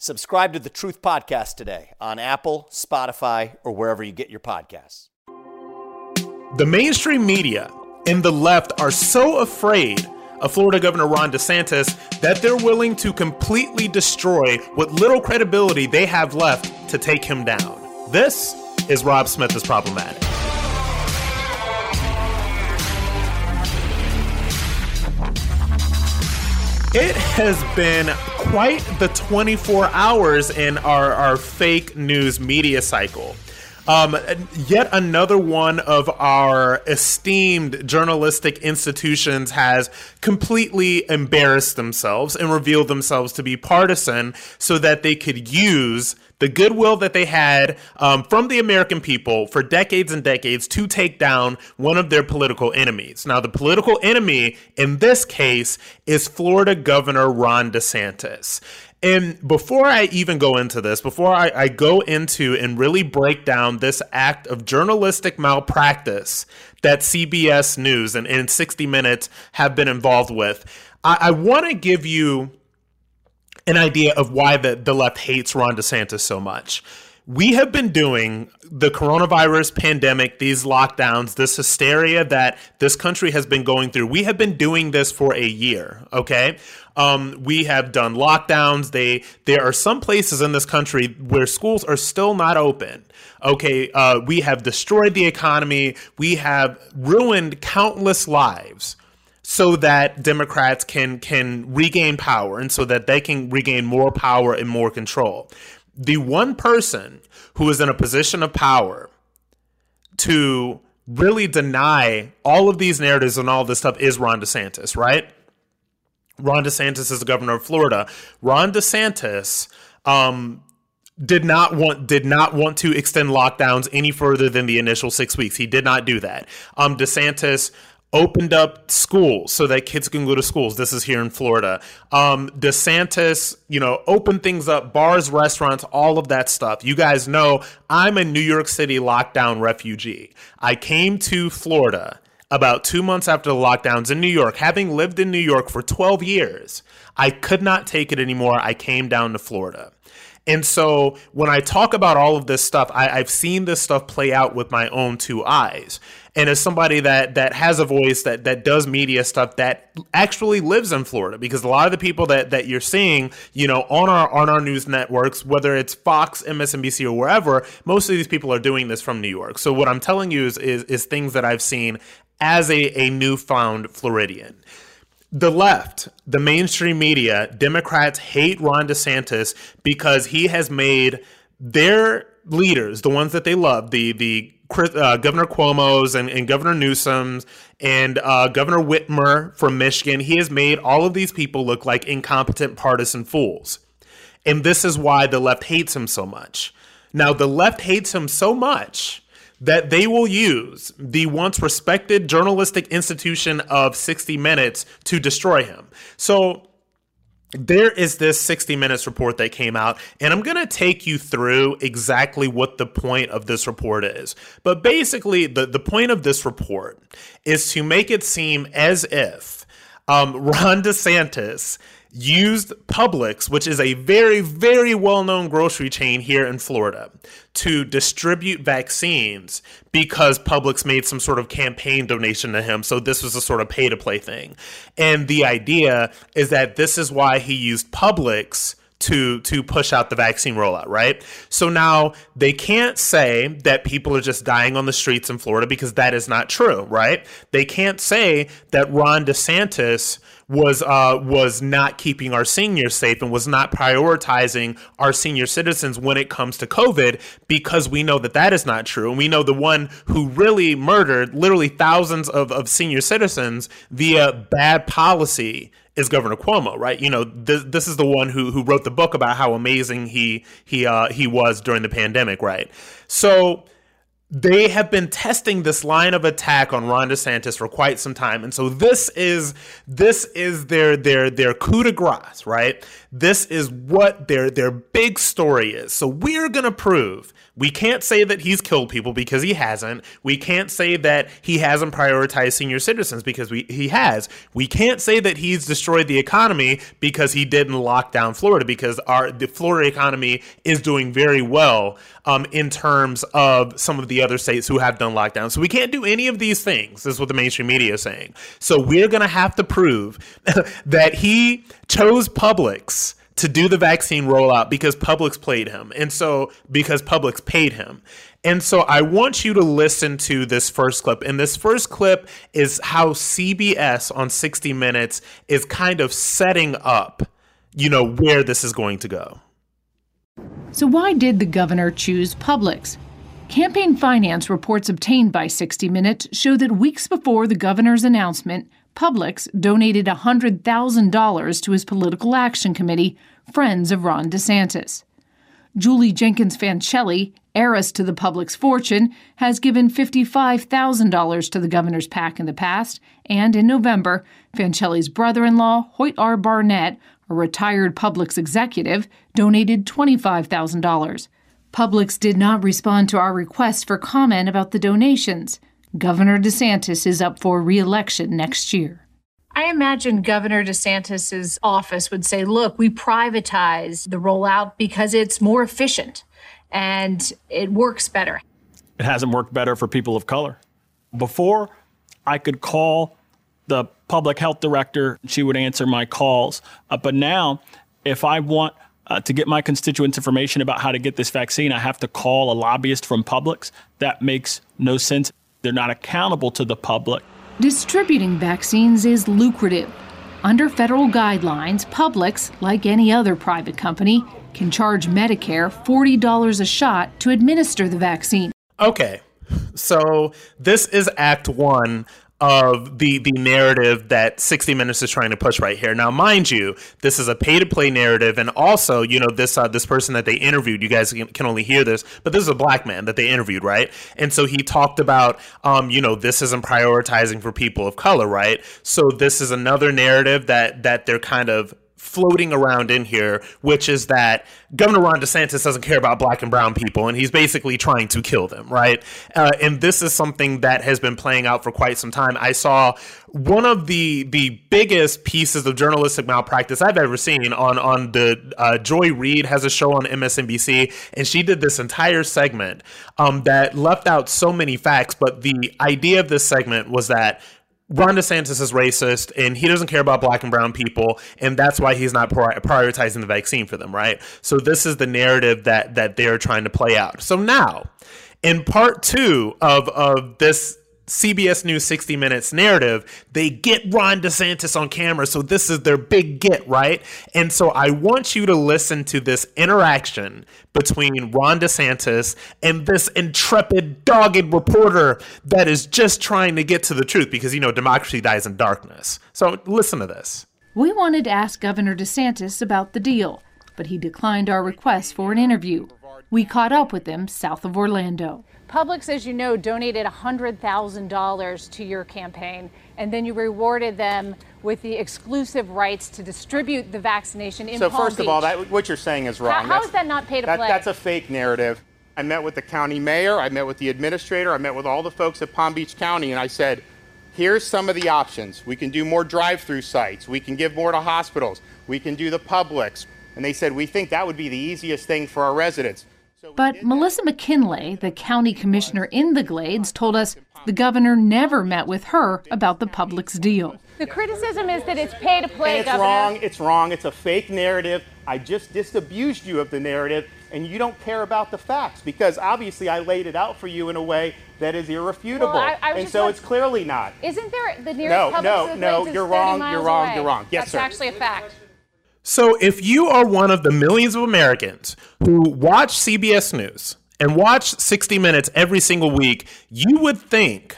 Subscribe to the Truth Podcast today on Apple, Spotify, or wherever you get your podcasts. The mainstream media and the left are so afraid of Florida Governor Ron DeSantis that they're willing to completely destroy what little credibility they have left to take him down. This is Rob Smith is problematic. It has been quite the 24 hours in our, our fake news media cycle. Um, yet another one of our esteemed journalistic institutions has completely embarrassed themselves and revealed themselves to be partisan so that they could use the goodwill that they had um, from the American people for decades and decades to take down one of their political enemies. Now, the political enemy in this case is Florida Governor Ron DeSantis. And before I even go into this, before I, I, go into and really break down this act of journalistic malpractice that CBS News and, and 60 Minutes have been involved with, I, I want to give you an idea of why the, the left hates Ron DeSantis so much. We have been doing the coronavirus pandemic, these lockdowns, this hysteria that this country has been going through. We have been doing this for a year, okay? Um, we have done lockdowns. They there are some places in this country where schools are still not open. Okay, uh, we have destroyed the economy. We have ruined countless lives so that Democrats can can regain power and so that they can regain more power and more control. The one person who is in a position of power to really deny all of these narratives and all this stuff is Ron DeSantis, right? Ron DeSantis is the governor of Florida. Ron DeSantis um, did not want did not want to extend lockdowns any further than the initial six weeks. He did not do that. Um, DeSantis opened up schools so that kids can go to schools. This is here in Florida. Um, DeSantis, you know, opened things up, bars, restaurants, all of that stuff. You guys know I'm a New York City lockdown refugee. I came to Florida about two months after the lockdowns in New York, having lived in New York for 12 years. I could not take it anymore. I came down to Florida. And so when I talk about all of this stuff, I, have seen this stuff play out with my own two eyes. And as somebody that that has a voice that that does media stuff that actually lives in Florida, because a lot of the people that that you're seeing, you know, on our on our news networks, whether it's Fox, MSNBC, or wherever, most of these people are doing this from New York. So what I'm telling you is is, is things that I've seen as a, a newfound Floridian the left, the mainstream media, Democrats hate Ron DeSantis because he has made their leaders, the ones that they love, the the uh, Governor Cuomo's and, and Governor Newsom's and uh, Governor Whitmer from Michigan, he has made all of these people look like incompetent partisan fools. And this is why the left hates him so much. Now, the left hates him so much that they will use the once respected journalistic institution of 60 Minutes to destroy him. So there is this 60 minutes report that came out and i'm going to take you through exactly what the point of this report is but basically the, the point of this report is to make it seem as if um, ron desantis used Publix, which is a very, very well known grocery chain here in Florida, to distribute vaccines because Publix made some sort of campaign donation to him. So this was a sort of pay to play thing. And the idea is that this is why he used Publix to to push out the vaccine rollout, right? So now they can't say that people are just dying on the streets in Florida because that is not true, right? They can't say that Ron DeSantis was uh, was not keeping our seniors safe and was not prioritizing our senior citizens when it comes to COVID because we know that that is not true. And we know the one who really murdered literally thousands of, of senior citizens via bad policy is Governor Cuomo, right? You know, this, this is the one who who wrote the book about how amazing he he uh, he was during the pandemic, right? So they have been testing this line of attack on Ron DeSantis for quite some time, and so this is this is their their their coup de grace, right? This is what their their big story is. So we're gonna prove we can't say that he's killed people because he hasn't. We can't say that he hasn't prioritized senior citizens because we, he has. We can't say that he's destroyed the economy because he didn't lock down Florida because our the Florida economy is doing very well um, in terms of some of the other states who have done lockdowns. So we can't do any of these things. This is what the mainstream media is saying. So we're going to have to prove that he chose Publix to do the vaccine rollout because Publix played him. And so because Publix paid him. And so I want you to listen to this first clip. And this first clip is how CBS on 60 Minutes is kind of setting up, you know, where this is going to go. So why did the governor choose Publix? Campaign finance reports obtained by 60 Minutes show that weeks before the governor's announcement, Publix donated $100,000 to his political action committee, Friends of Ron DeSantis. Julie Jenkins Fancelli, heiress to the Publix fortune, has given $55,000 to the governor's PAC in the past, and in November, Fancelli's brother in law, Hoyt R. Barnett, a retired Publix executive, donated $25,000. Publix did not respond to our request for comment about the donations. Governor DeSantis is up for re election next year. I imagine Governor DeSantis's office would say, look, we privatize the rollout because it's more efficient and it works better. It hasn't worked better for people of color. Before, I could call the public health director, she would answer my calls. Uh, but now, if I want uh, to get my constituents information about how to get this vaccine, I have to call a lobbyist from Publix. That makes no sense. They're not accountable to the public. Distributing vaccines is lucrative. Under federal guidelines, Publix, like any other private company, can charge Medicare $40 a shot to administer the vaccine. Okay, so this is Act One of the the narrative that 60 minutes is trying to push right here. Now mind you this is a pay to play narrative and also you know this uh, this person that they interviewed you guys can only hear this but this is a black man that they interviewed right? And so he talked about um you know this isn't prioritizing for people of color right? So this is another narrative that that they're kind of floating around in here, which is that Governor Ron DeSantis doesn't care about black and brown people, and he's basically trying to kill them, right? Uh, and this is something that has been playing out for quite some time. I saw one of the the biggest pieces of journalistic malpractice I've ever seen on on the uh, Joy Reid has a show on MSNBC, and she did this entire segment um, that left out so many facts. But the idea of this segment was that Ron DeSantis is racist and he doesn't care about black and brown people, and that's why he's not prioritizing the vaccine for them, right? So this is the narrative that that they're trying to play out. So now, in part two of of this CBS News 60 Minutes narrative, they get Ron DeSantis on camera. So this is their big get, right? And so I want you to listen to this interaction between Ron DeSantis and this intrepid, dogged reporter that is just trying to get to the truth because, you know, democracy dies in darkness. So listen to this. We wanted to ask Governor DeSantis about the deal, but he declined our request for an interview. We caught up with him south of Orlando. Publix, as you know, donated $100,000 to your campaign. and then you rewarded them with the exclusive rights to distribute the vaccination in so Palm first Beach. of all, that, what you're saying is wrong. How, how That's- that not pay to that- play? That's a fake narrative. I met with the county mayor, I met with the administrator, I met with all the folks at Palm Beach County, and I said, here's some of the options. We can do more drive through sites, we can give more to hospitals, we can do the Publix. And they said, we think that would be the easiest thing for our residents. But Melissa McKinlay, the county commissioner in the Glades, told us the governor never met with her about the Publix deal. the criticism is that it's pay to play, And it's Governor. wrong, it's wrong, it's a fake narrative. I just disabused you of the narrative, and you don't care about the facts because obviously I laid it out for you in a way that is irrefutable. Well, I- I and so it's clearly not. Isn't there the No, nearest Publix no, to the no, Glades is you're wrong, you're wrong, away. you're wrong. Yes, That's sir. actually a fact. So, if you are one of the millions of Americans who watch CBS News and watch 60 Minutes every single week, you would think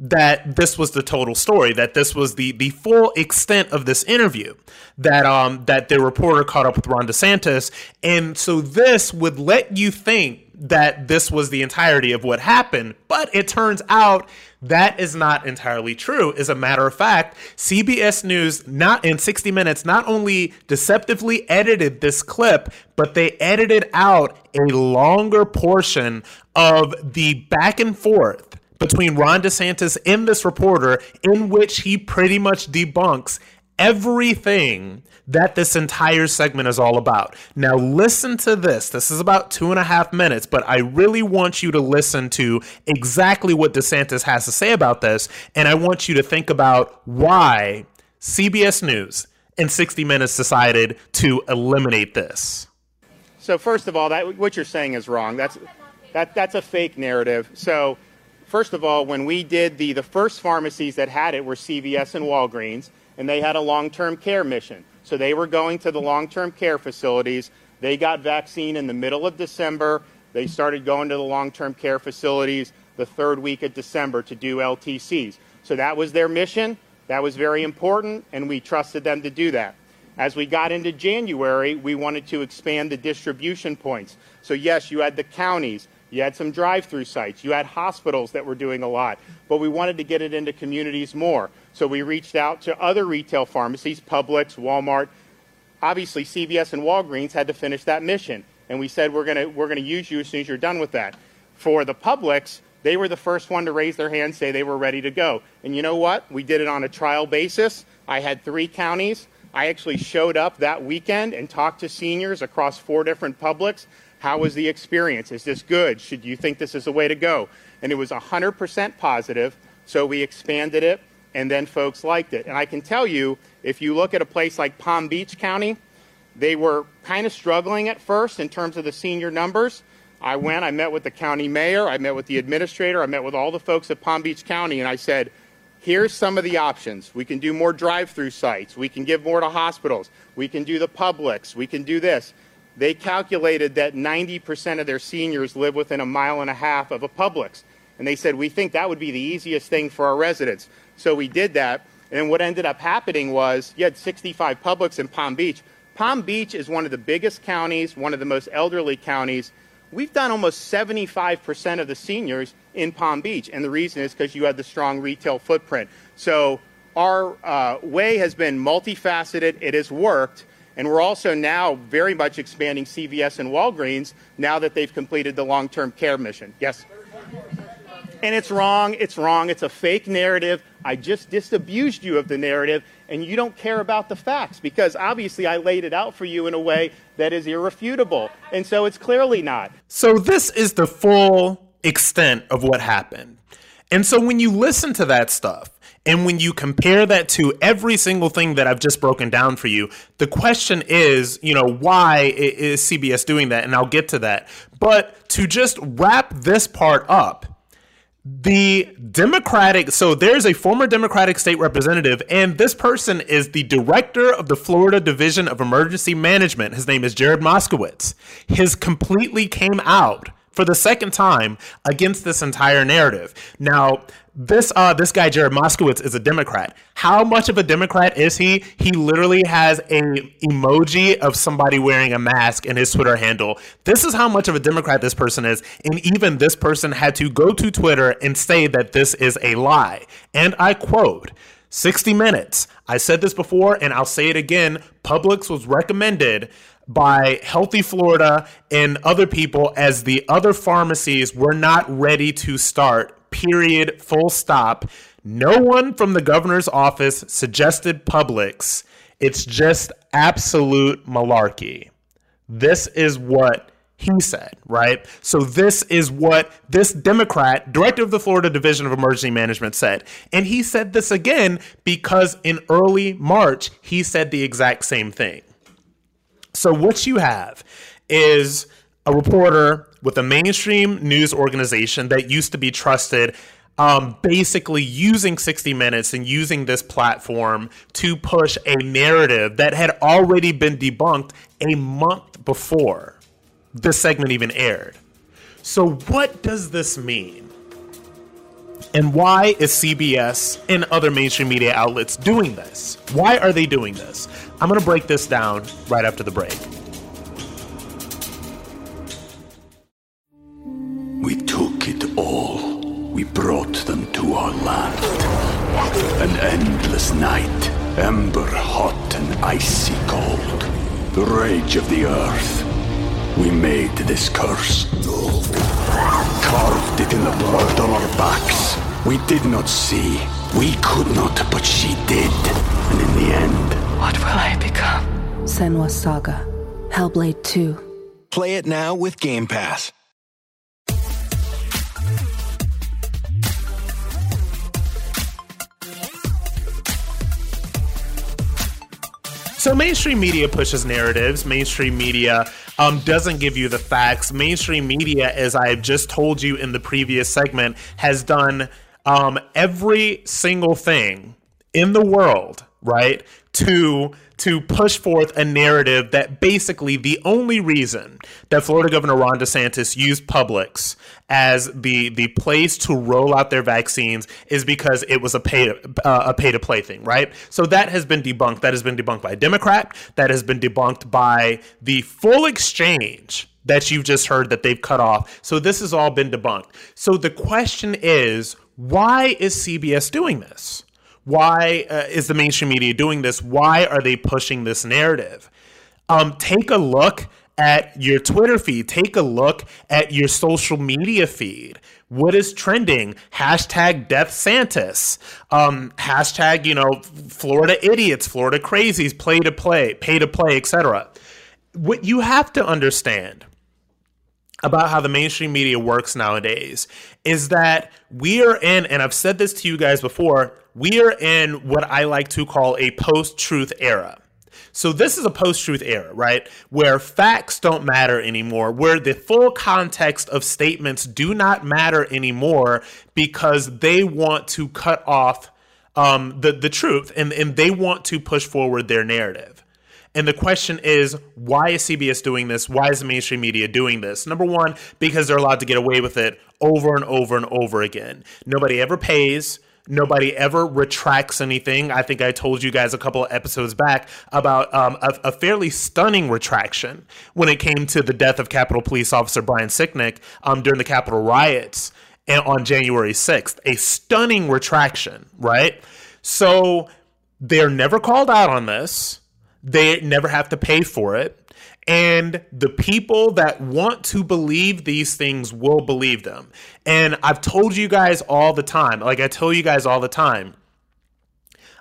that this was the total story, that this was the the full extent of this interview, that um that the reporter caught up with Ron DeSantis, and so this would let you think that this was the entirety of what happened, but it turns out that is not entirely true. As a matter of fact, CBS News not in 60 minutes not only deceptively edited this clip, but they edited out a longer portion of the back and forth between Ron DeSantis and this reporter in which he pretty much debunks everything that this entire segment is all about. Now, listen to this. This is about two and a half minutes, but I really want you to listen to exactly what DeSantis has to say about this. And I want you to think about why CBS News and 60 Minutes decided to eliminate this. So first of all, that what you're saying is wrong. That's that that's a fake narrative. So first of all, when we did the the first pharmacies that had it were CVS and Walgreens, and they had a long-term care mission. So they were going to the long-term care facilities. They got vaccine in the middle of December. They started going to the long-term care facilities the third week of December to do LTCs. So that was their mission. That was very important, and we trusted them to do that. As we got into January, we wanted to expand the distribution points. So, yes, you had the counties, you had some drive through sites, you had hospitals that were doing a lot, but we wanted to get it into communities more. So, we reached out to other retail pharmacies, Publix, Walmart. Obviously, CVS and Walgreens had to finish that mission. And we said, we're going we're to use you as soon as you're done with that. For the Publix, they were the first one to raise their hand, say they were ready to go. And you know what? We did it on a trial basis. I had three counties. I actually showed up that weekend and talked to seniors across four different Publix. How was the experience? Is this good? Should you think this is the way to go? And it was 100% positive. So we expanded it, and then folks liked it. And I can tell you, if you look at a place like Palm Beach County, they were kind of struggling at first in terms of the senior numbers. I went, I met with the county mayor, I met with the administrator, I met with all the folks at Palm Beach County, and I said, here's some of the options. We can do more drive through sites, we can give more to hospitals, we can do the Publix, we can do this. They calculated that 90% of their seniors live within a mile and a half of a Publix. And they said, we think that would be the easiest thing for our residents. So we did that. And what ended up happening was you had 65 Publix in Palm Beach. Palm Beach is one of the biggest counties, one of the most elderly counties. We've done almost 75% of the seniors in Palm Beach. And the reason is because you had the strong retail footprint. So our uh, way has been multifaceted, it has worked. And we're also now very much expanding CVS and Walgreens now that they've completed the long term care mission. Yes? And it's wrong. It's wrong. It's a fake narrative. I just disabused you of the narrative, and you don't care about the facts because obviously I laid it out for you in a way that is irrefutable. And so it's clearly not. So, this is the full extent of what happened. And so, when you listen to that stuff, and when you compare that to every single thing that I've just broken down for you, the question is, you know, why is CBS doing that? And I'll get to that. But to just wrap this part up, the Democratic, so there's a former Democratic state representative, and this person is the director of the Florida Division of Emergency Management. His name is Jared Moskowitz. His completely came out for the second time against this entire narrative. Now, this uh this guy Jared Moskowitz is a Democrat. How much of a Democrat is he? He literally has a emoji of somebody wearing a mask in his Twitter handle. This is how much of a Democrat this person is, and even this person had to go to Twitter and say that this is a lie. And I quote 60 Minutes. I said this before and I'll say it again. Publix was recommended by Healthy Florida and other people as the other pharmacies were not ready to start. Period. Full stop. No one from the governor's office suggested Publix. It's just absolute malarkey. This is what he said, right? So this is what this Democrat, director of the Florida Division of Emergency Management, said. And he said this again because in early March, he said the exact same thing. So what you have is a reporter with a mainstream news organization that used to be trusted um, basically using 60 Minutes and using this platform to push a narrative that had already been debunked a month before this segment even aired. So, what does this mean? And why is CBS and other mainstream media outlets doing this? Why are they doing this? I'm going to break this down right after the break. We took it all. We brought them to our land. An endless night, ember hot and icy cold. The rage of the earth. We made this curse. Carved it in the blood on our backs. We did not see. We could not, but she did. And in the end, What will I become? Senua's Saga. Hellblade 2. Play it now with Game Pass. So mainstream media pushes narratives. Mainstream media um, doesn't give you the facts. Mainstream media, as I have just told you in the previous segment, has done um, every single thing in the world, right, to to push forth a narrative that basically the only reason that Florida Governor Ron DeSantis used Publix as the the place to roll out their vaccines is because it was a pay to, uh, a pay to play thing, right? So that has been debunked. That has been debunked by a Democrat. That has been debunked by the full exchange that you've just heard that they've cut off. So this has all been debunked. So the question is, why is CBS doing this? Why uh, is the mainstream media doing this? Why are they pushing this narrative? Um, take a look at your Twitter feed. Take a look at your social media feed. What is trending? Hashtag Death Santis. Um, hashtag, you know, Florida idiots, Florida crazies, play to play, pay to play, etc. What you have to understand about how the mainstream media works nowadays is that we are in, and I've said this to you guys before, we are in what I like to call a post truth era. So, this is a post truth era, right? Where facts don't matter anymore, where the full context of statements do not matter anymore because they want to cut off um, the, the truth and, and they want to push forward their narrative. And the question is, why is CBS doing this? Why is the mainstream media doing this? Number one, because they're allowed to get away with it over and over and over again. Nobody ever pays. Nobody ever retracts anything. I think I told you guys a couple of episodes back about um, a, a, fairly stunning retraction when it came to the death of Capitol Police Officer Brian Sicknick um, during the Capitol riots on January 6th. A stunning retraction, right? So they're never called out on this they never have to pay for it. And the people that want to believe these things will believe them. And I've told you guys all the time, like I tell you guys all the time,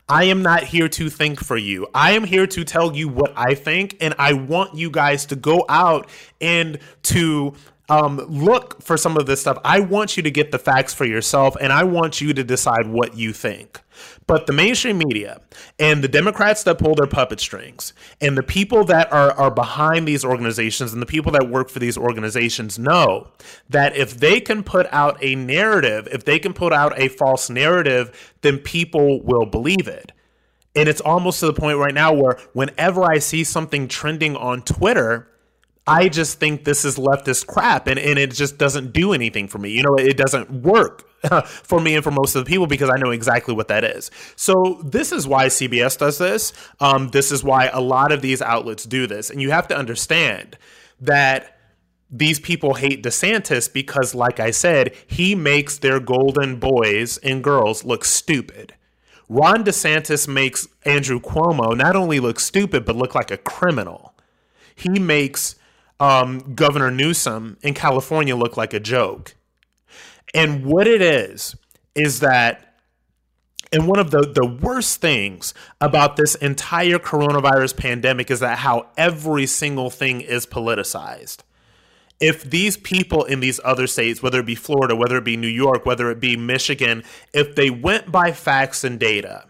I am not here to think for you. I am here to tell you what I think. And I want you guys to go out and to um, look for some of this stuff. I want you to get the facts for yourself, and I want you to decide what you think. But the mainstream media and the Democrats that pull their puppet strings and the people that are, are behind these organizations and the people that work for these organizations know that if they can put out a narrative, if they can put out a false narrative, then people will believe it. And it's almost to the point right now where whenever I see something trending on Twitter, I just think this is leftist crap and, and it just doesn't do anything for me. You know, it doesn't work for me and for most of the people because I know exactly what that is. So this is why CBS does this. Um, this is why a lot of these outlets do this. And you have to understand that these people hate DeSantis because, like I said, he makes their golden boys and girls look stupid. Ron DeSantis makes Andrew Cuomo not only look stupid, but look like a criminal. He makes um, Governor Newsom in California look like a joke. And what it is, is that and one of the, the worst things about this entire coronavirus pandemic is that how every single thing is politicized. If these people in these other states, whether it be Florida, whether it be New York, whether it be Michigan, if they went by facts and data,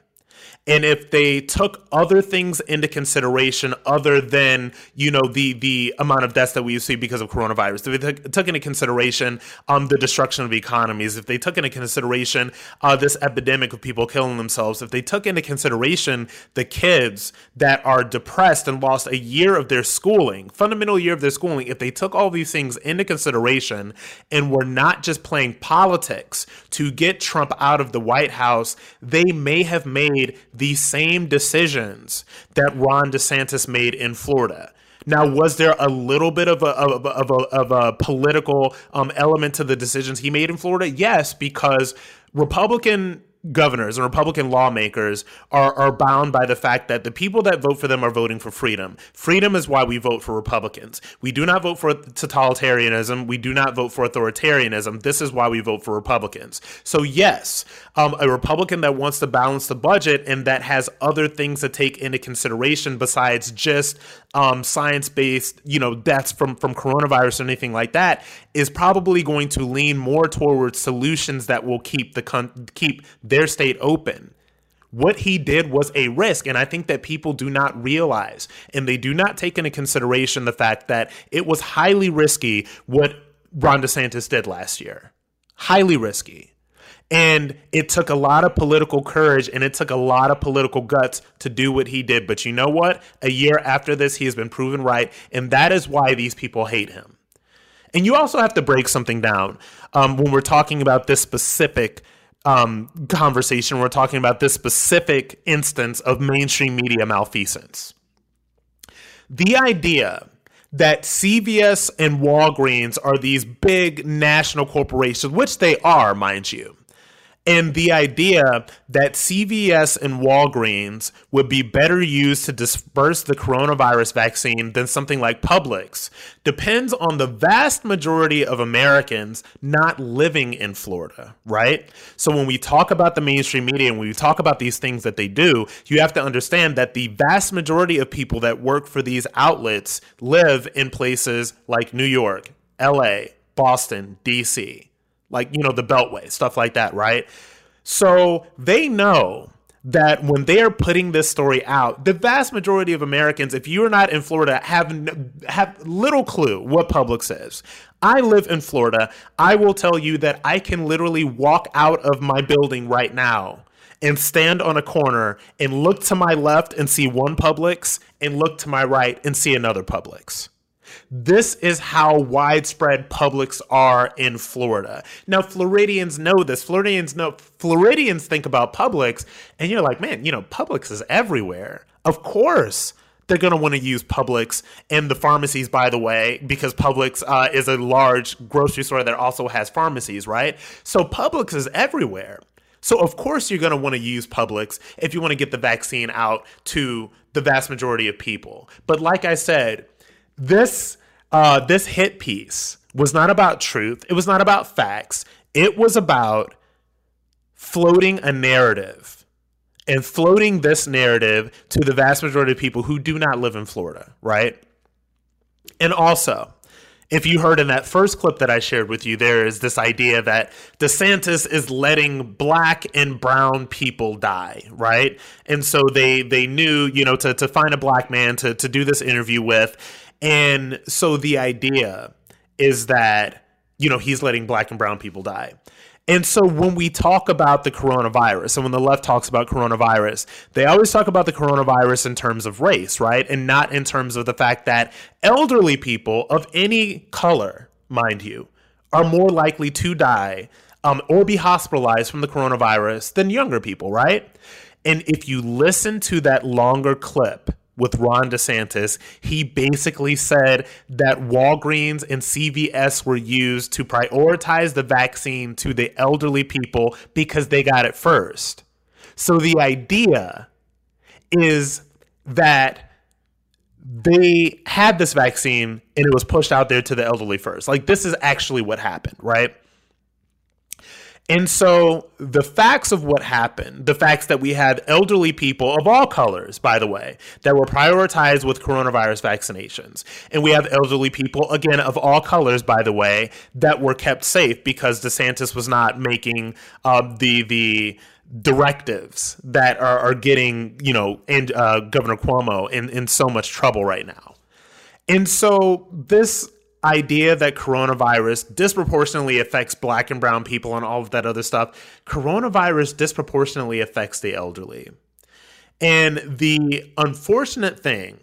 and if they took other things into consideration other than you know the the amount of deaths that we see because of coronavirus if they took, took into consideration um, the destruction of economies if they took into consideration uh, this epidemic of people killing themselves if they took into consideration the kids that are depressed and lost a year of their schooling fundamental year of their schooling if they took all these things into consideration and were not just playing politics to get trump out of the white house they may have made the same decisions that Ron DeSantis made in Florida. Now, was there a little bit of a of a, of a, of a political um, element to the decisions he made in Florida? Yes, because Republican governors and Republican lawmakers are, are bound by the fact that the people that vote for them are voting for freedom. Freedom is why we vote for Republicans. We do not vote for totalitarianism. We do not vote for authoritarianism. This is why we vote for Republicans. So, yes, um, a Republican that wants to balance the budget and that has other things to take into consideration besides just um, science based, you know, deaths from, from coronavirus or anything like that is probably going to lean more towards solutions that will keep the con- keep their state open. What he did was a risk, and I think that people do not realize and they do not take into consideration the fact that it was highly risky what Ron DeSantis did last year. Highly risky. And it took a lot of political courage and it took a lot of political guts to do what he did. But you know what? A year after this, he has been proven right. And that is why these people hate him. And you also have to break something down um, when we're talking about this specific um, conversation. We're talking about this specific instance of mainstream media malfeasance. The idea that CVS and Walgreens are these big national corporations, which they are, mind you, and the idea that CVS and Walgreens would be better used to disperse the coronavirus vaccine than something like Publix depends on the vast majority of Americans not living in Florida, right? So when we talk about the mainstream media and when we talk about these things that they do, you have to understand that the vast majority of people that work for these outlets live in places like New York, LA, Boston, DC like you know the beltway stuff like that right? So they know that when they are putting this story out the vast majority of americans if you're not in florida have have little clue what publix is. I live in florida. I will tell you that i can literally walk out of my building right now and stand on a corner and look to my left and see one publix and look to my right and see another publix this is how widespread Publix are in Florida. Now, Floridians know this. Floridians know Floridians think about Publix, and you're like, man, you know, Publix is everywhere. Of course they're going to want to use Publix and the pharmacies, by the way, because Publix uh, is a large grocery store that also has pharmacies, right? So Publix is everywhere. So of course you're going to want to use Publix if you want to get the vaccine out to the vast majority of people. But like I said, this uh, this hit piece was not about truth. It was not about facts. It was about floating a narrative and floating this narrative to the vast majority of people who do not live in Florida, right? And also, if you heard in that first clip that I shared with you, there is this idea that DeSantis is letting black and brown people die, right? And so they they knew, you know, to, to find a black man to, to do this interview with and so the idea is that, you know, he's letting black and brown people die. And so when we talk about the coronavirus, and when the left talks about coronavirus, they always talk about the coronavirus in terms of race, right? And not in terms of the fact that elderly people of any color, mind you, are more likely to die um, or be hospitalized from the coronavirus than younger people, right? And if you listen to that longer clip, with Ron DeSantis, he basically said that Walgreens and CVS were used to prioritize the vaccine to the elderly people because they got it first. So the idea is that they had this vaccine and it was pushed out there to the elderly first. Like this is actually what happened, right? And so the facts of what happened, the facts that we had elderly people of all colors, by the way, that were prioritized with coronavirus vaccinations. And we have elderly people, again, of all colors, by the way, that were kept safe because DeSantis was not making uh, the the directives that are, are getting, you know, and uh, Governor Cuomo in, in so much trouble right now. And so this idea that coronavirus disproportionately affects black and brown people and all of that other stuff, coronavirus disproportionately affects the elderly. And the unfortunate thing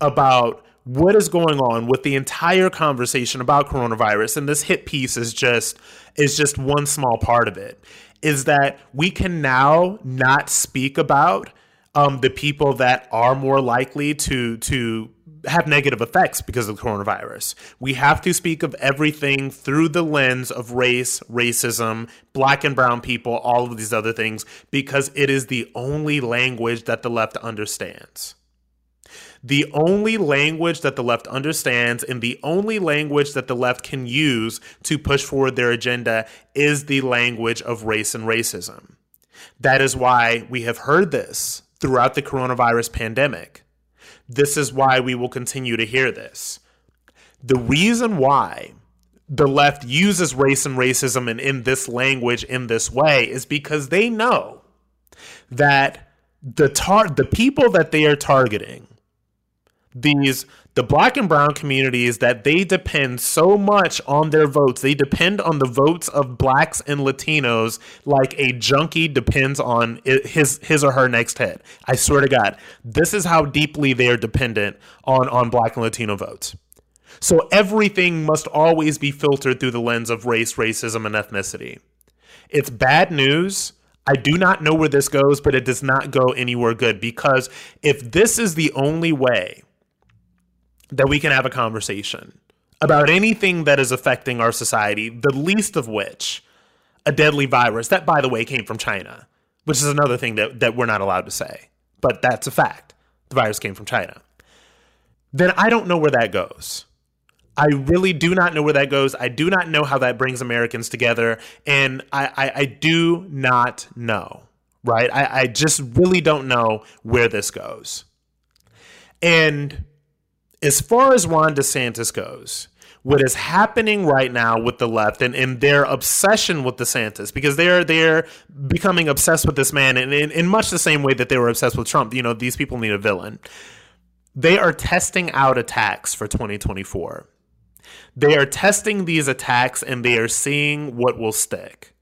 about what is going on with the entire conversation about coronavirus and this hit piece is just is just one small part of it is that we can now not speak about um, the people that are more likely to to have negative effects because of the coronavirus. We have to speak of everything through the lens of race, racism, black and brown people, all of these other things, because it is the only language that the left understands. The only language that the left understands and the only language that the left can use to push forward their agenda is the language of race and racism. That is why we have heard this throughout the coronavirus pandemic this is why we will continue to hear this. The reason why the left uses race and racism and in this language in this way is because they know that the tar- the people that they are targeting these the black and brown communities that they depend so much on their votes. They depend on the votes of blacks and Latinos like a junkie depends on his his or her next hit. I swear to God, this is how deeply they are dependent on on black and Latino votes. So everything must always be filtered through the lens of race, racism, and ethnicity. It's bad news. I do not know where this goes, but it does not go anywhere good because if this is the only way that we can have a conversation about anything that is affecting our society, the least of which a deadly virus that, by the way, came from China, which is another thing that, that we're not allowed to say. But that's a fact. The virus came from China. Then I don't know where that goes. I really do not know where that goes. I do not know how that brings Americans together. And I, I, I do not know, right? I, I just really don't know where this goes. And as far as Ron DeSantis goes, what is happening right now with the left and, and their obsession with DeSantis, because they're they're becoming obsessed with this man in, in, in much the same way that they were obsessed with Trump. You know, these people need a villain. They are testing out attacks for 2024. They are testing these attacks and they are seeing what will stick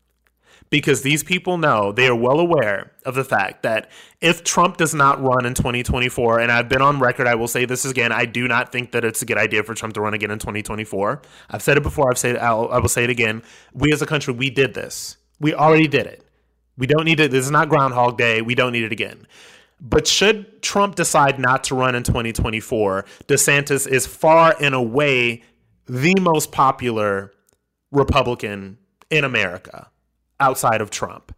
because these people know they are well aware of the fact that if Trump does not run in 2024, and I've been on record, I will say this again, I do not think that it's a good idea for Trump to run again in 2024. I've said it before, I've said I'll, I will say it again. We as a country, we did this. We already did it. We don't need it. This is not Groundhog Day. We don't need it again. But should Trump decide not to run in 2024, DeSantis is far and away the most popular Republican in America outside of Trump.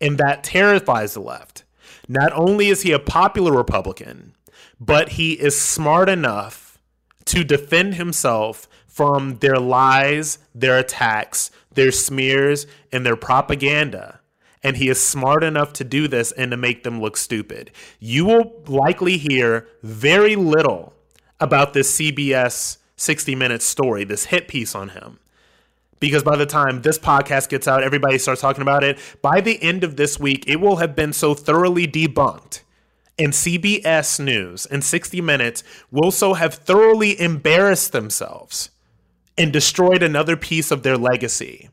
And that terrifies the left. Not only is he a popular Republican, but he is smart enough to defend himself from their lies, their attacks, their smears, and their propaganda. And he is smart enough to do this and to make them look stupid. You will likely hear very little about this CBS 60 Minutes story, this hit piece on him because by the time this podcast gets out, everybody starts talking about it. By the end of this week, it will have been so thoroughly debunked. And CBS News and 60 Minutes will so have thoroughly embarrassed themselves and destroyed another piece of their legacy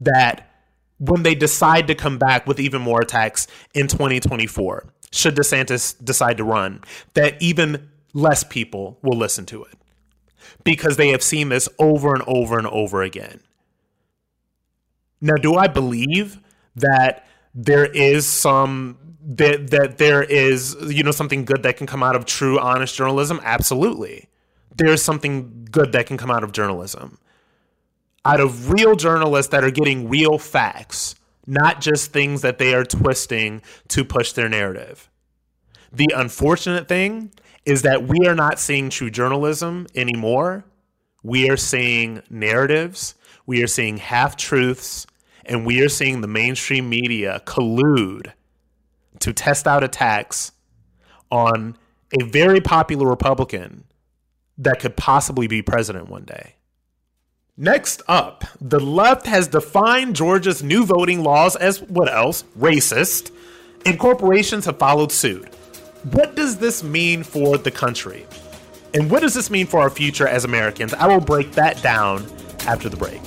that when they decide to come back with even more attacks in 2024, should DeSantis decide to run, that even less people will listen to it because they have seen this over and over and over again. Now, do I believe that there is some that that there is you know something good that can come out of true honest journalism? Absolutely. There's something good that can come out of journalism. Out of real journalists that are getting real facts, not just things that they are twisting to push their narrative. The unfortunate thing is that we are not seeing true journalism anymore. We are seeing narratives, we are seeing half truths, and we are seeing the mainstream media collude to test out attacks on a very popular Republican that could possibly be president one day. Next up, the left has defined Georgia's new voting laws as what else? Racist. And corporations have followed suit. What does this mean for the country? And what does this mean for our future as Americans? I will break that down after the break.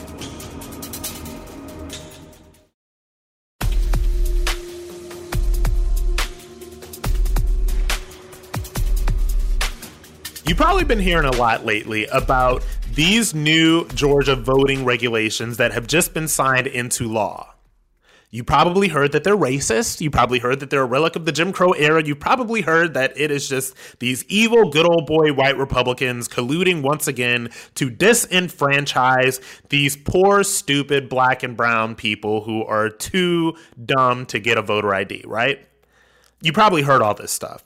You've probably been hearing a lot lately about these new Georgia voting regulations that have just been signed into law. You probably heard that they're racist. You probably heard that they're a relic of the Jim Crow era. You probably heard that it is just these evil, good old boy white Republicans colluding once again to disenfranchise these poor, stupid black and brown people who are too dumb to get a voter ID, right? You probably heard all this stuff.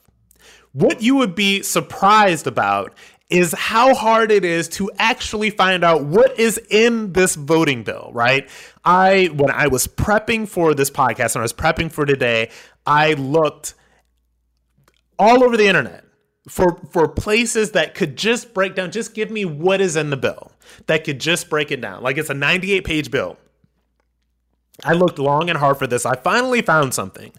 What you would be surprised about is how hard it is to actually find out what is in this voting bill, right? I, when I was prepping for this podcast and I was prepping for today, I looked all over the internet for for places that could just break down just give me what is in the bill that could just break it down like it's a 98 page bill I looked long and hard for this. I finally found something.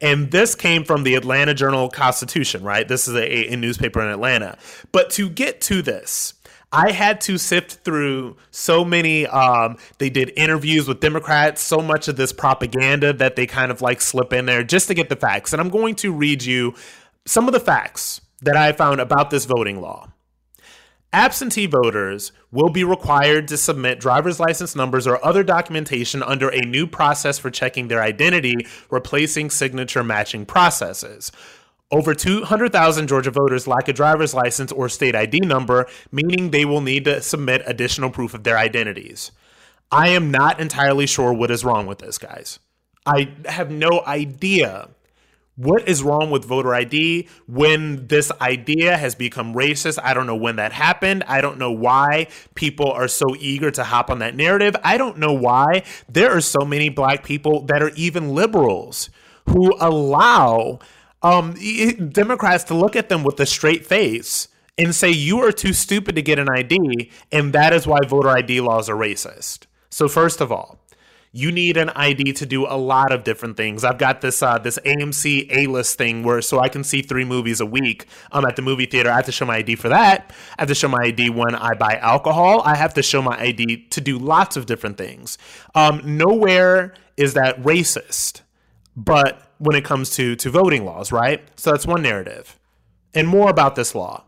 And this came from the Atlanta Journal Constitution, right? This is a, a newspaper in Atlanta. But to get to this, I had to sift through so many. Um, they did interviews with Democrats, so much of this propaganda that they kind of like slip in there just to get the facts. And I'm going to read you some of the facts that I found about this voting law. Absentee voters will be required to submit driver's license numbers or other documentation under a new process for checking their identity, replacing signature matching processes. Over 200,000 Georgia voters lack a driver's license or state ID number, meaning they will need to submit additional proof of their identities. I am not entirely sure what is wrong with this, guys. I have no idea what is wrong with voter ID when this idea has become racist? I don't know when that happened. I don't know why people are so eager to hop on that narrative. I don't know why there are so many black people that are even liberals who allow um, Democrats to look at them with a straight face and say, You are too stupid to get an ID, and that is why voter ID laws are racist. So, first of all, you need an ID to do a lot of different things. I've got this uh, this AMC A list thing where so I can see three movies a week. I'm at the movie theater. I have to show my ID for that. I have to show my ID when I buy alcohol. I have to show my ID to do lots of different things. Um, nowhere is that racist, but when it comes to to voting laws, right? So that's one narrative. And more about this law.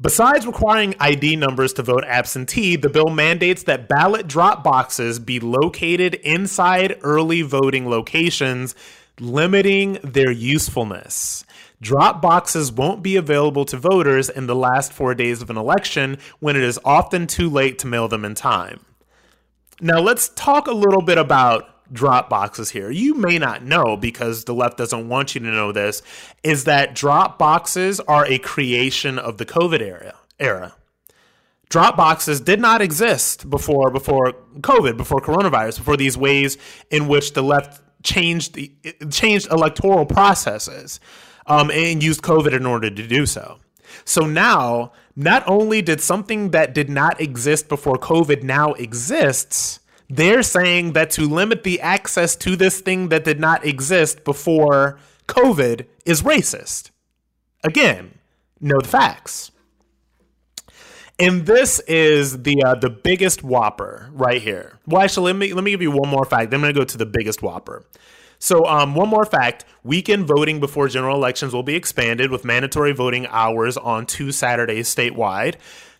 Besides requiring ID numbers to vote absentee, the bill mandates that ballot drop boxes be located inside early voting locations, limiting their usefulness. Drop boxes won't be available to voters in the last four days of an election when it is often too late to mail them in time. Now, let's talk a little bit about drop boxes here. You may not know because the left doesn't want you to know this is that drop boxes are a creation of the COVID era. Era. Drop boxes did not exist before before COVID, before coronavirus, before these ways in which the left changed the changed electoral processes um, and used COVID in order to do so. So now, not only did something that did not exist before COVID now exists, they're saying that to limit the access to this thing that did not exist before COVID is racist. Again, know the facts. And this is the uh, the biggest whopper right here. Well, actually, let me let me give you one more fact. Then I'm going to go to the biggest whopper. So, um, one more fact: weekend voting before general elections will be expanded with mandatory voting hours on two Saturdays statewide.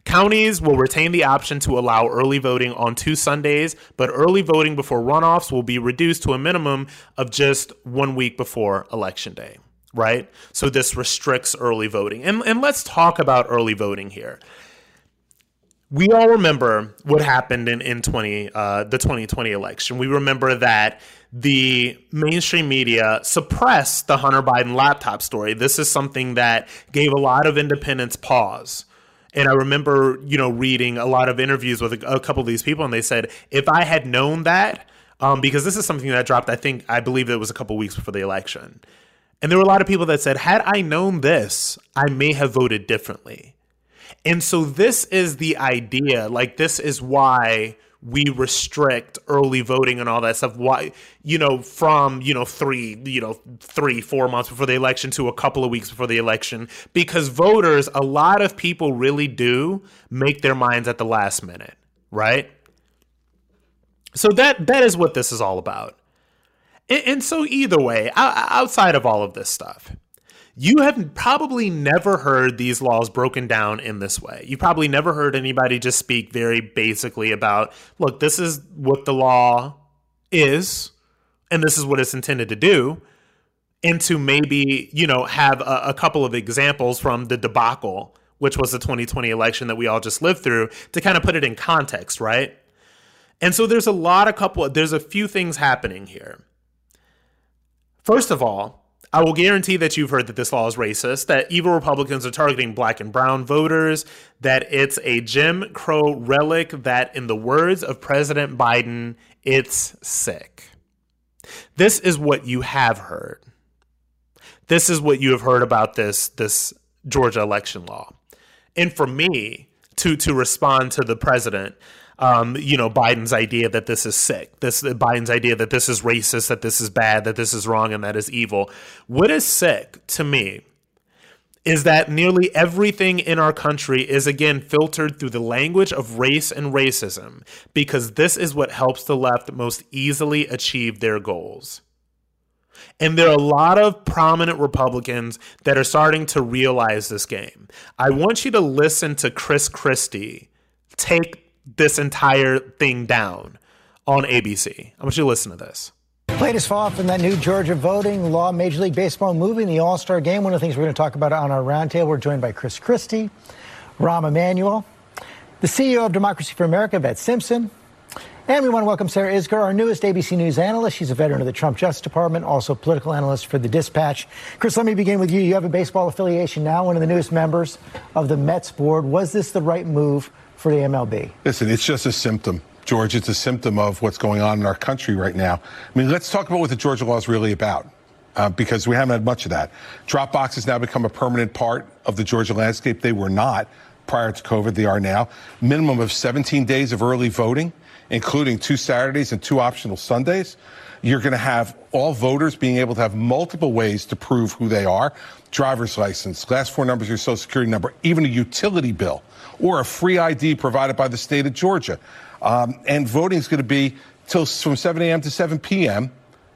Counties will retain the option to allow early voting on two Sundays, but early voting before runoffs will be reduced to a minimum of just one week before Election Day, right? So this restricts early voting. And, and let's talk about early voting here. we all remember what happened in in 20 uh, the 2020 election. We remember that the mainstream media suppressed the Hunter Biden laptop story. This is something that gave a lot of independents pause. And I remember, you know, reading a lot of interviews with a, a couple of these people, and they said, if I had known that, um, because this is something that dropped, I think, I believe it was a couple weeks before the election. And there were a lot of people that said, had I known this, I may have voted differently. And so this is the idea. Like, this is why we restrict early voting and all that stuff. Why you know from you know three you know three four months before the election to a couple of weeks before the election. Because voters a lot of people really do make their minds at the last minute right? So that that is what this is all about. And, and so either way outside of all of this stuff you have probably never heard these laws broken down in this way. You probably never heard anybody just speak very basically about, look, this is what the law is, and this is what it's intended to do. And to maybe, you know, have a, a couple of examples from the debacle, which was the 2020 election that we all just lived through, to kind of put it in context, right? And so there's a lot of couple, there's a few things happening here. First of all, I will guarantee that you've heard that this law is racist, that evil Republicans are targeting black and brown voters, that it's a Jim Crow relic, that, in the words of President Biden, it's sick. This is what you have heard. This is what you have heard about this, this Georgia election law. And for me to, to respond to the president, um, you know, Biden's idea that this is sick, this Biden's idea that this is racist, that this is bad, that this is wrong, and that is evil. What is sick to me is that nearly everything in our country is again filtered through the language of race and racism because this is what helps the left most easily achieve their goals. And there are a lot of prominent Republicans that are starting to realize this game. I want you to listen to Chris Christie take this entire thing down on ABC. I want you to listen to this. Latest fall from that new Georgia voting law, Major League Baseball moving the All Star game. One of the things we're going to talk about on our roundtable. We're joined by Chris Christie, Rahm Emanuel, the CEO of Democracy for America, Yvette Simpson, and we want to welcome Sarah Isgur, our newest ABC News analyst. She's a veteran of the Trump Justice Department, also political analyst for the Dispatch. Chris, let me begin with you. You have a baseball affiliation now, one of the newest members of the Mets board. Was this the right move for the MLB? Listen, it's just a symptom. George, it's a symptom of what's going on in our country right now. I mean, let's talk about what the Georgia law is really about. Uh, because we haven't had much of that. Dropbox has now become a permanent part of the Georgia landscape. They were not prior to COVID. They are now. Minimum of 17 days of early voting, including two Saturdays and two optional Sundays. You're going to have all voters being able to have multiple ways to prove who they are driver's license, last four numbers of your social security number, even a utility bill or a free ID provided by the state of Georgia. Um, and voting is going to be till from 7 a.m. to 7 p.m.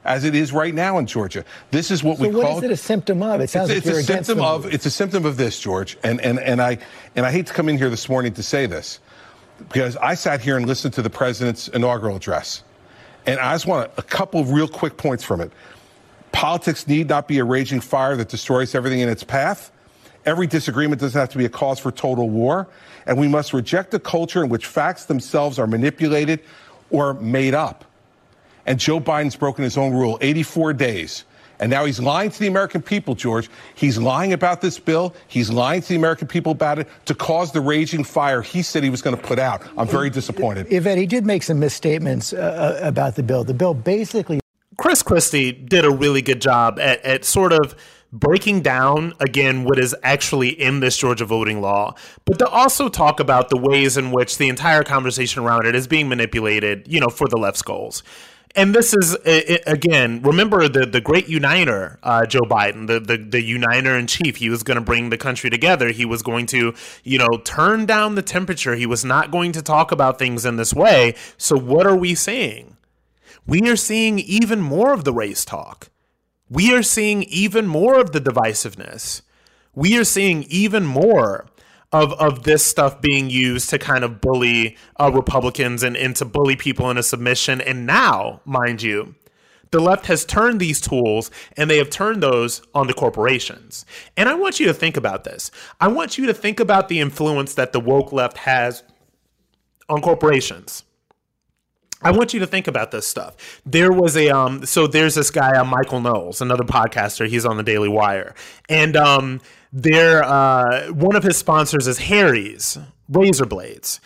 As it is right now in Georgia, this is what so we what call. What is it a symptom of? It sounds it's, like it's a symptom of. It's a symptom of this, George, and and and I and I hate to come in here this morning to say this, because I sat here and listened to the president's inaugural address, and I just want a, a couple of real quick points from it. Politics need not be a raging fire that destroys everything in its path. Every disagreement doesn't have to be a cause for total war. And we must reject a culture in which facts themselves are manipulated or made up. And Joe Biden's broken his own rule 84 days. And now he's lying to the American people, George. He's lying about this bill. He's lying to the American people about it to cause the raging fire he said he was going to put out. I'm very disappointed. Yvette, he did make some misstatements uh, about the bill. The bill basically. Chris Christie did a really good job at, at sort of breaking down again what is actually in this Georgia voting law, but to also talk about the ways in which the entire conversation around it is being manipulated, you know, for the left's goals. And this is again, remember the the great uniter, uh, Joe Biden, the the, the uniter in chief. He was going to bring the country together. He was going to, you know, turn down the temperature. He was not going to talk about things in this way. So what are we seeing? We are seeing even more of the race talk we are seeing even more of the divisiveness. We are seeing even more of, of this stuff being used to kind of bully uh, Republicans and, and to bully people into submission. And now, mind you, the left has turned these tools and they have turned those on the corporations. And I want you to think about this. I want you to think about the influence that the woke left has on corporations. I want you to think about this stuff. There was a um, so there's this guy, uh, Michael Knowles, another podcaster. He's on the Daily Wire, and um, there uh, one of his sponsors is Harry's razor blades,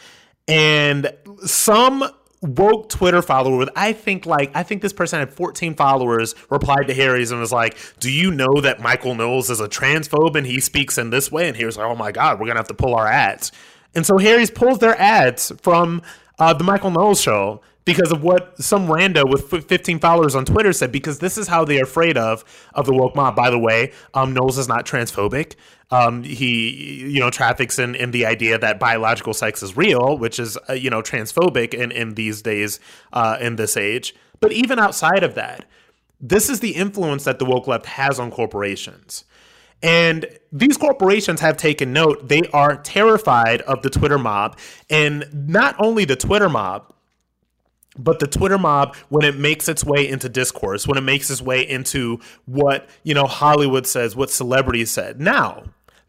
and some woke Twitter follower with I think like I think this person had 14 followers replied to Harry's and was like, "Do you know that Michael Knowles is a transphobe and he speaks in this way?" And was like, "Oh my god, we're gonna have to pull our ads." And so Harry's pulls their ads from uh, the Michael Knowles show because of what some rando with 15 followers on Twitter said. Because this is how they're afraid of of the woke mob. By the way, um, Knowles is not transphobic. Um, he, you know, traffics in, in the idea that biological sex is real, which is, uh, you know, transphobic in, in these days, uh, in this age. But even outside of that, this is the influence that the woke left has on corporations. And these corporations have taken note. They are terrified of the Twitter mob. And not only the Twitter mob, but the Twitter mob, when it makes its way into discourse, when it makes its way into what, you know, Hollywood says, what celebrities said. Now,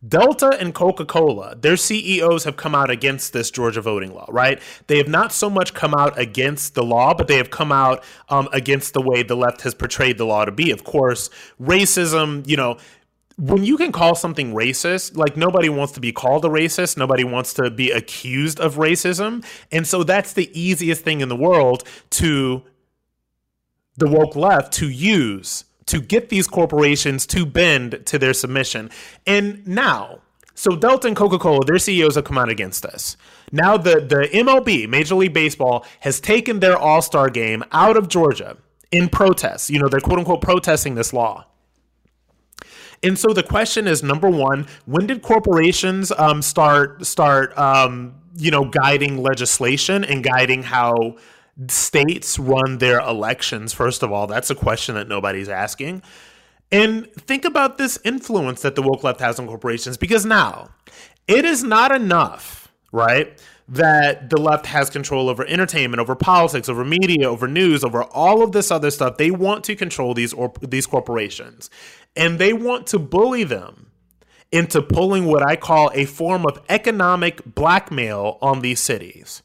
Delta and Coca Cola, their CEOs have come out against this Georgia voting law, right? They have not so much come out against the law, but they have come out um, against the way the left has portrayed the law to be. Of course, racism, you know, when you can call something racist, like nobody wants to be called a racist, nobody wants to be accused of racism. And so that's the easiest thing in the world to the woke left to use to get these corporations to bend to their submission. And now, so Delta and Coca-Cola, their CEOs have come out against us. Now the the MLB, Major League Baseball, has taken their All-Star game out of Georgia in protest. You know, they're quote unquote protesting this law. And so the question is number one, when did corporations um, start start um, you know guiding legislation and guiding how states run their elections? First of all, that's a question that nobody's asking. And think about this influence that the woke left has on corporations because now it is not enough, right? That the left has control over entertainment, over politics, over media, over news, over all of this other stuff. They want to control these or these corporations and they want to bully them into pulling what I call a form of economic blackmail on these cities.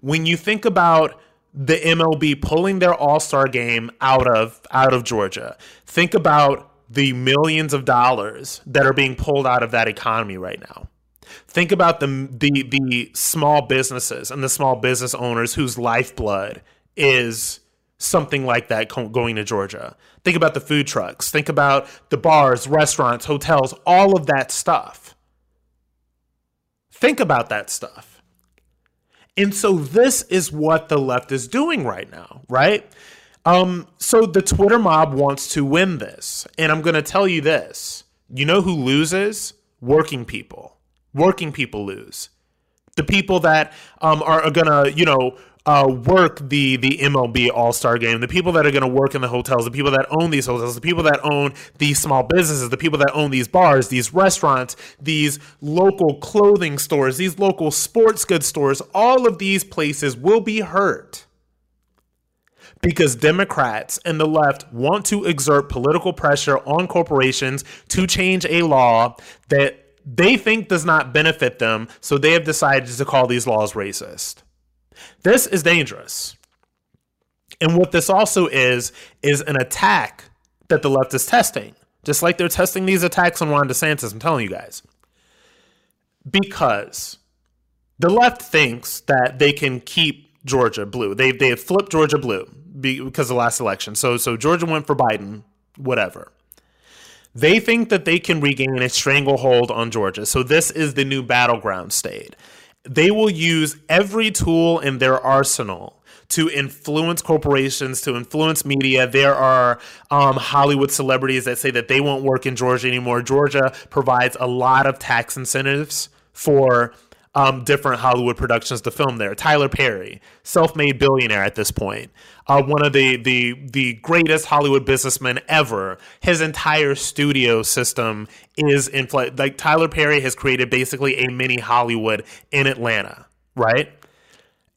When you think about the MLB pulling their All-Star game out of out of Georgia, think about the millions of dollars that are being pulled out of that economy right now. Think about the the the small businesses and the small business owners whose lifeblood is something like that going to Georgia. Think about the food trucks. Think about the bars, restaurants, hotels, all of that stuff. Think about that stuff. And so this is what the left is doing right now, right? Um, so the Twitter mob wants to win this. And I'm going to tell you this. You know who loses? Working people. Working people lose. The people that um, are, are going to, you know, uh, work the the MLB All Star Game, the people that are going to work in the hotels, the people that own these hotels, the people that own these small businesses, the people that own these bars, these restaurants, these local clothing stores, these local sports goods stores, all of these places will be hurt because Democrats and the left want to exert political pressure on corporations to change a law that they think does not benefit them, so they have decided to call these laws racist. This is dangerous. And what this also is, is an attack that the left is testing, just like they're testing these attacks on Ron DeSantis. I'm telling you guys. Because the left thinks that they can keep Georgia blue. They, they have flipped Georgia blue because of the last election. So, so Georgia went for Biden, whatever. They think that they can regain a stranglehold on Georgia. So this is the new battleground state they will use every tool in their arsenal to influence corporations, to influence media. There are um, Hollywood celebrities that say that they won't work in Georgia anymore. Georgia provides a lot of tax incentives for um, different Hollywood productions to film there. Tyler Perry, self-made billionaire at this point, uh, one of the the the greatest Hollywood businessmen ever. His entire studio system is in flight. Like Tyler Perry has created basically a mini Hollywood in Atlanta, right?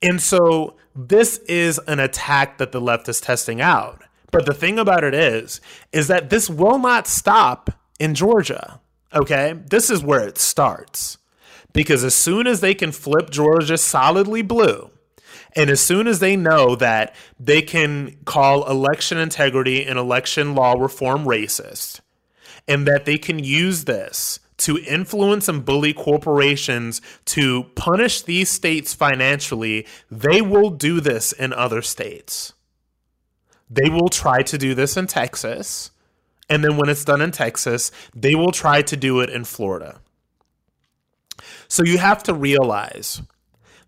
And so this is an attack that the left is testing out. But the thing about it is, is that this will not stop in Georgia. Okay, this is where it starts Because as soon as they can flip Georgia solidly blue, and as soon as they know that they can call election integrity and election law reform racist, and that they can use this to influence and bully corporations to punish these states financially, they will do this in other states. They will try to do this in Texas. And then when it's done in Texas, they will try to do it in Florida. So you have to realize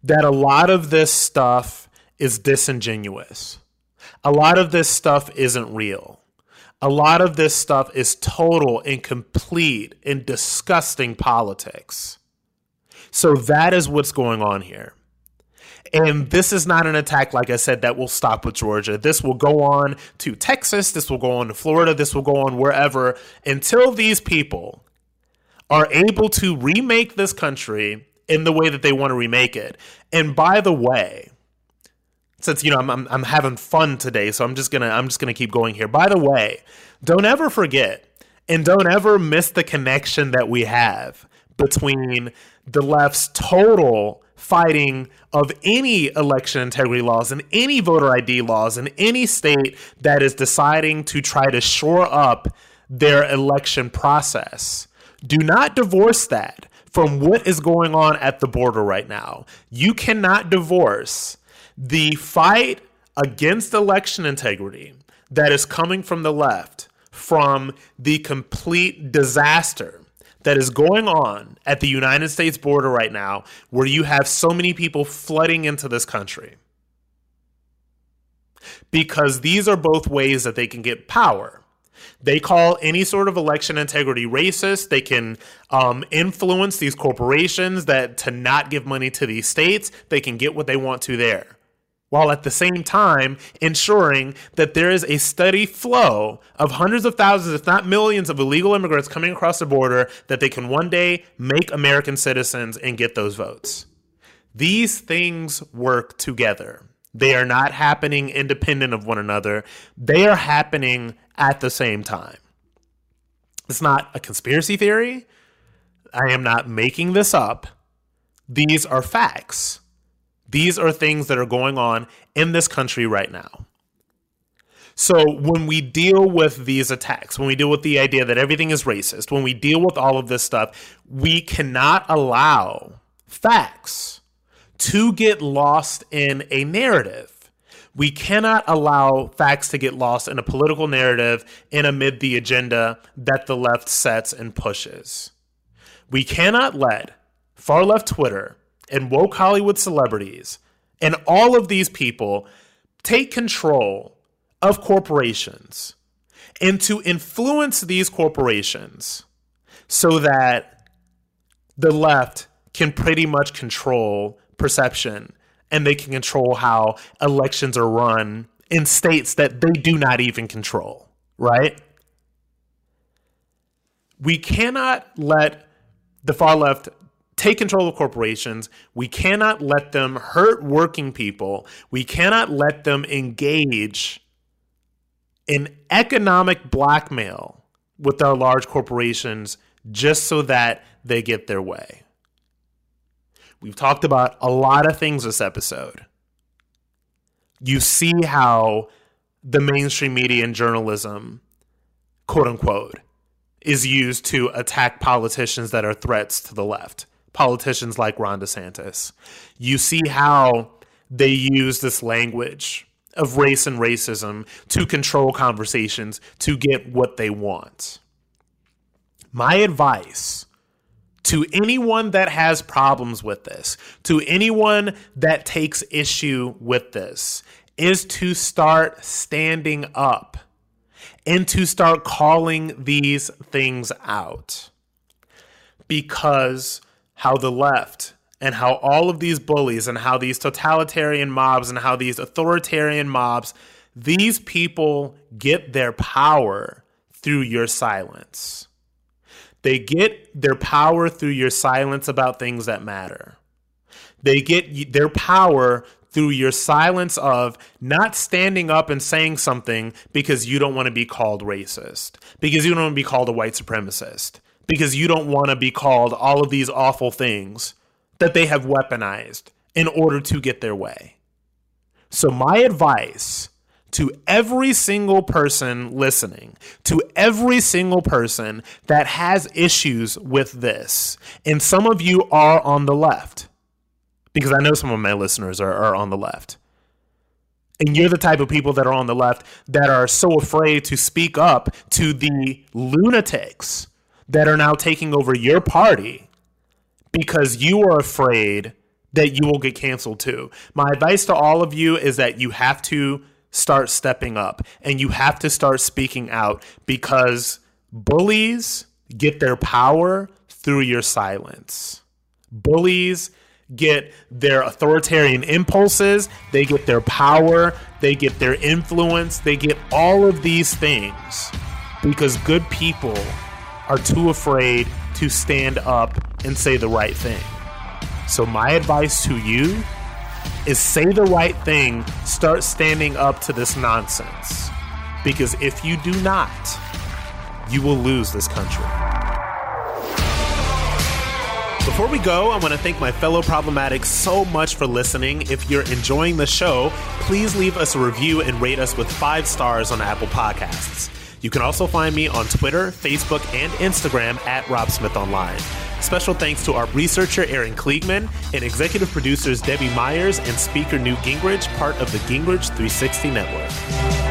that a lot of this stuff is disingenuous. A lot of this stuff isn't real. A lot of this stuff is total and complete and disgusting politics. So that is what's going on here. And this is not an attack, like I said, that will stop with Georgia. This will go on to Texas. This will go on to Florida. This will go on wherever until these people are able to remake this country in the way that they want to remake it. And by the way, since you know I'm, I'm, I'm having fun today, so I'm just gonna I'm just gonna keep going here. By the way, don't ever forget and don't ever miss the connection that we have between the left's total fighting of any election integrity laws and any voter ID laws in any state that is deciding to try to shore up their election process. Do not divorce that from what is going on at the border right now. You cannot divorce the fight against election integrity that is coming from the left from the complete disaster that is going on at the United States border right now, where you have so many people flooding into this country. Because these are both ways that they can get power. They call any sort of election integrity racist. They can um, influence these corporations that to not give money to these states. They can get what they want to there while at the same time ensuring that there is a steady flow of hundreds of thousands, if not millions, of illegal immigrants coming across the border that they can one day make American citizens and get those votes. These things work together. They are not happening independent of one another, they are happening at the same time. It's not a conspiracy theory. I am not making this up. These are facts. These are things that are going on in this country right now. So, when we deal with these attacks, when we deal with the idea that everything is racist, when we deal with all of this stuff, we cannot allow facts to get lost in a narrative. We cannot allow facts to get lost in a political narrative and amid the agenda that the left sets and pushes. We cannot let far left Twitter and woke Hollywood celebrities and all of these people take control of corporations and to influence these corporations so that the left can pretty much control perception and they can control how elections are run in states that they do not even control, right? We cannot let the far left take control of corporations. We cannot let them hurt working people. We cannot let them engage in economic blackmail with our large corporations just so that they get their way. We've talked about a lot of things this episode. You see how the mainstream media and journalism, quote unquote, is used to attack politicians that are threats to the left politicians like Ron DeSantis. You see how they use this language of race and racism to control conversations to get what they want. My advice to anyone that has problems with this, to anyone that takes issue with this, is to start standing up and to start calling these things out. Because how the left and how all of these bullies and how these totalitarian mobs and how these authoritarian mobs, these people get their power through your silence. They get their power through your silence about things that matter. They get their power through your silence of not standing up and saying something because you don't want to be called racist, because you don't want to be called a white supremacist, because you don't want to be called all of these awful things that they have weaponized in order to get their way. So, my advice to every single person listening, to every single person that has issues with this, and some of you are on the left, because I know some of my listeners are, are on the left. And you're the type of people that are on the left that are so afraid to speak up to the lunatics that are now taking over your party because you are afraid that you will get canceled too. My advice to all of you is that you have to start stepping up and you have to start speaking out because bullies get their power through your silence. Bullies get their authoritarian impulses, they get their power, they get their influence, they get all of these things because good people are too afraid to stand up and say the right thing. So, my advice to you is say the right thing, start standing up to this nonsense. Because if you do not, you will lose this country. Before we go, I want to thank my fellow problematics so much for listening. If you're enjoying the show, please leave us a review and rate us with five stars on Apple Podcasts. You can also find me on Twitter, Facebook, and Instagram at Rob Smith Online. Special thanks to our researcher, Aaron Kliegman, and executive producers, Debbie Myers and speaker Newt Gingrich, part of the Gingrich 360 Network.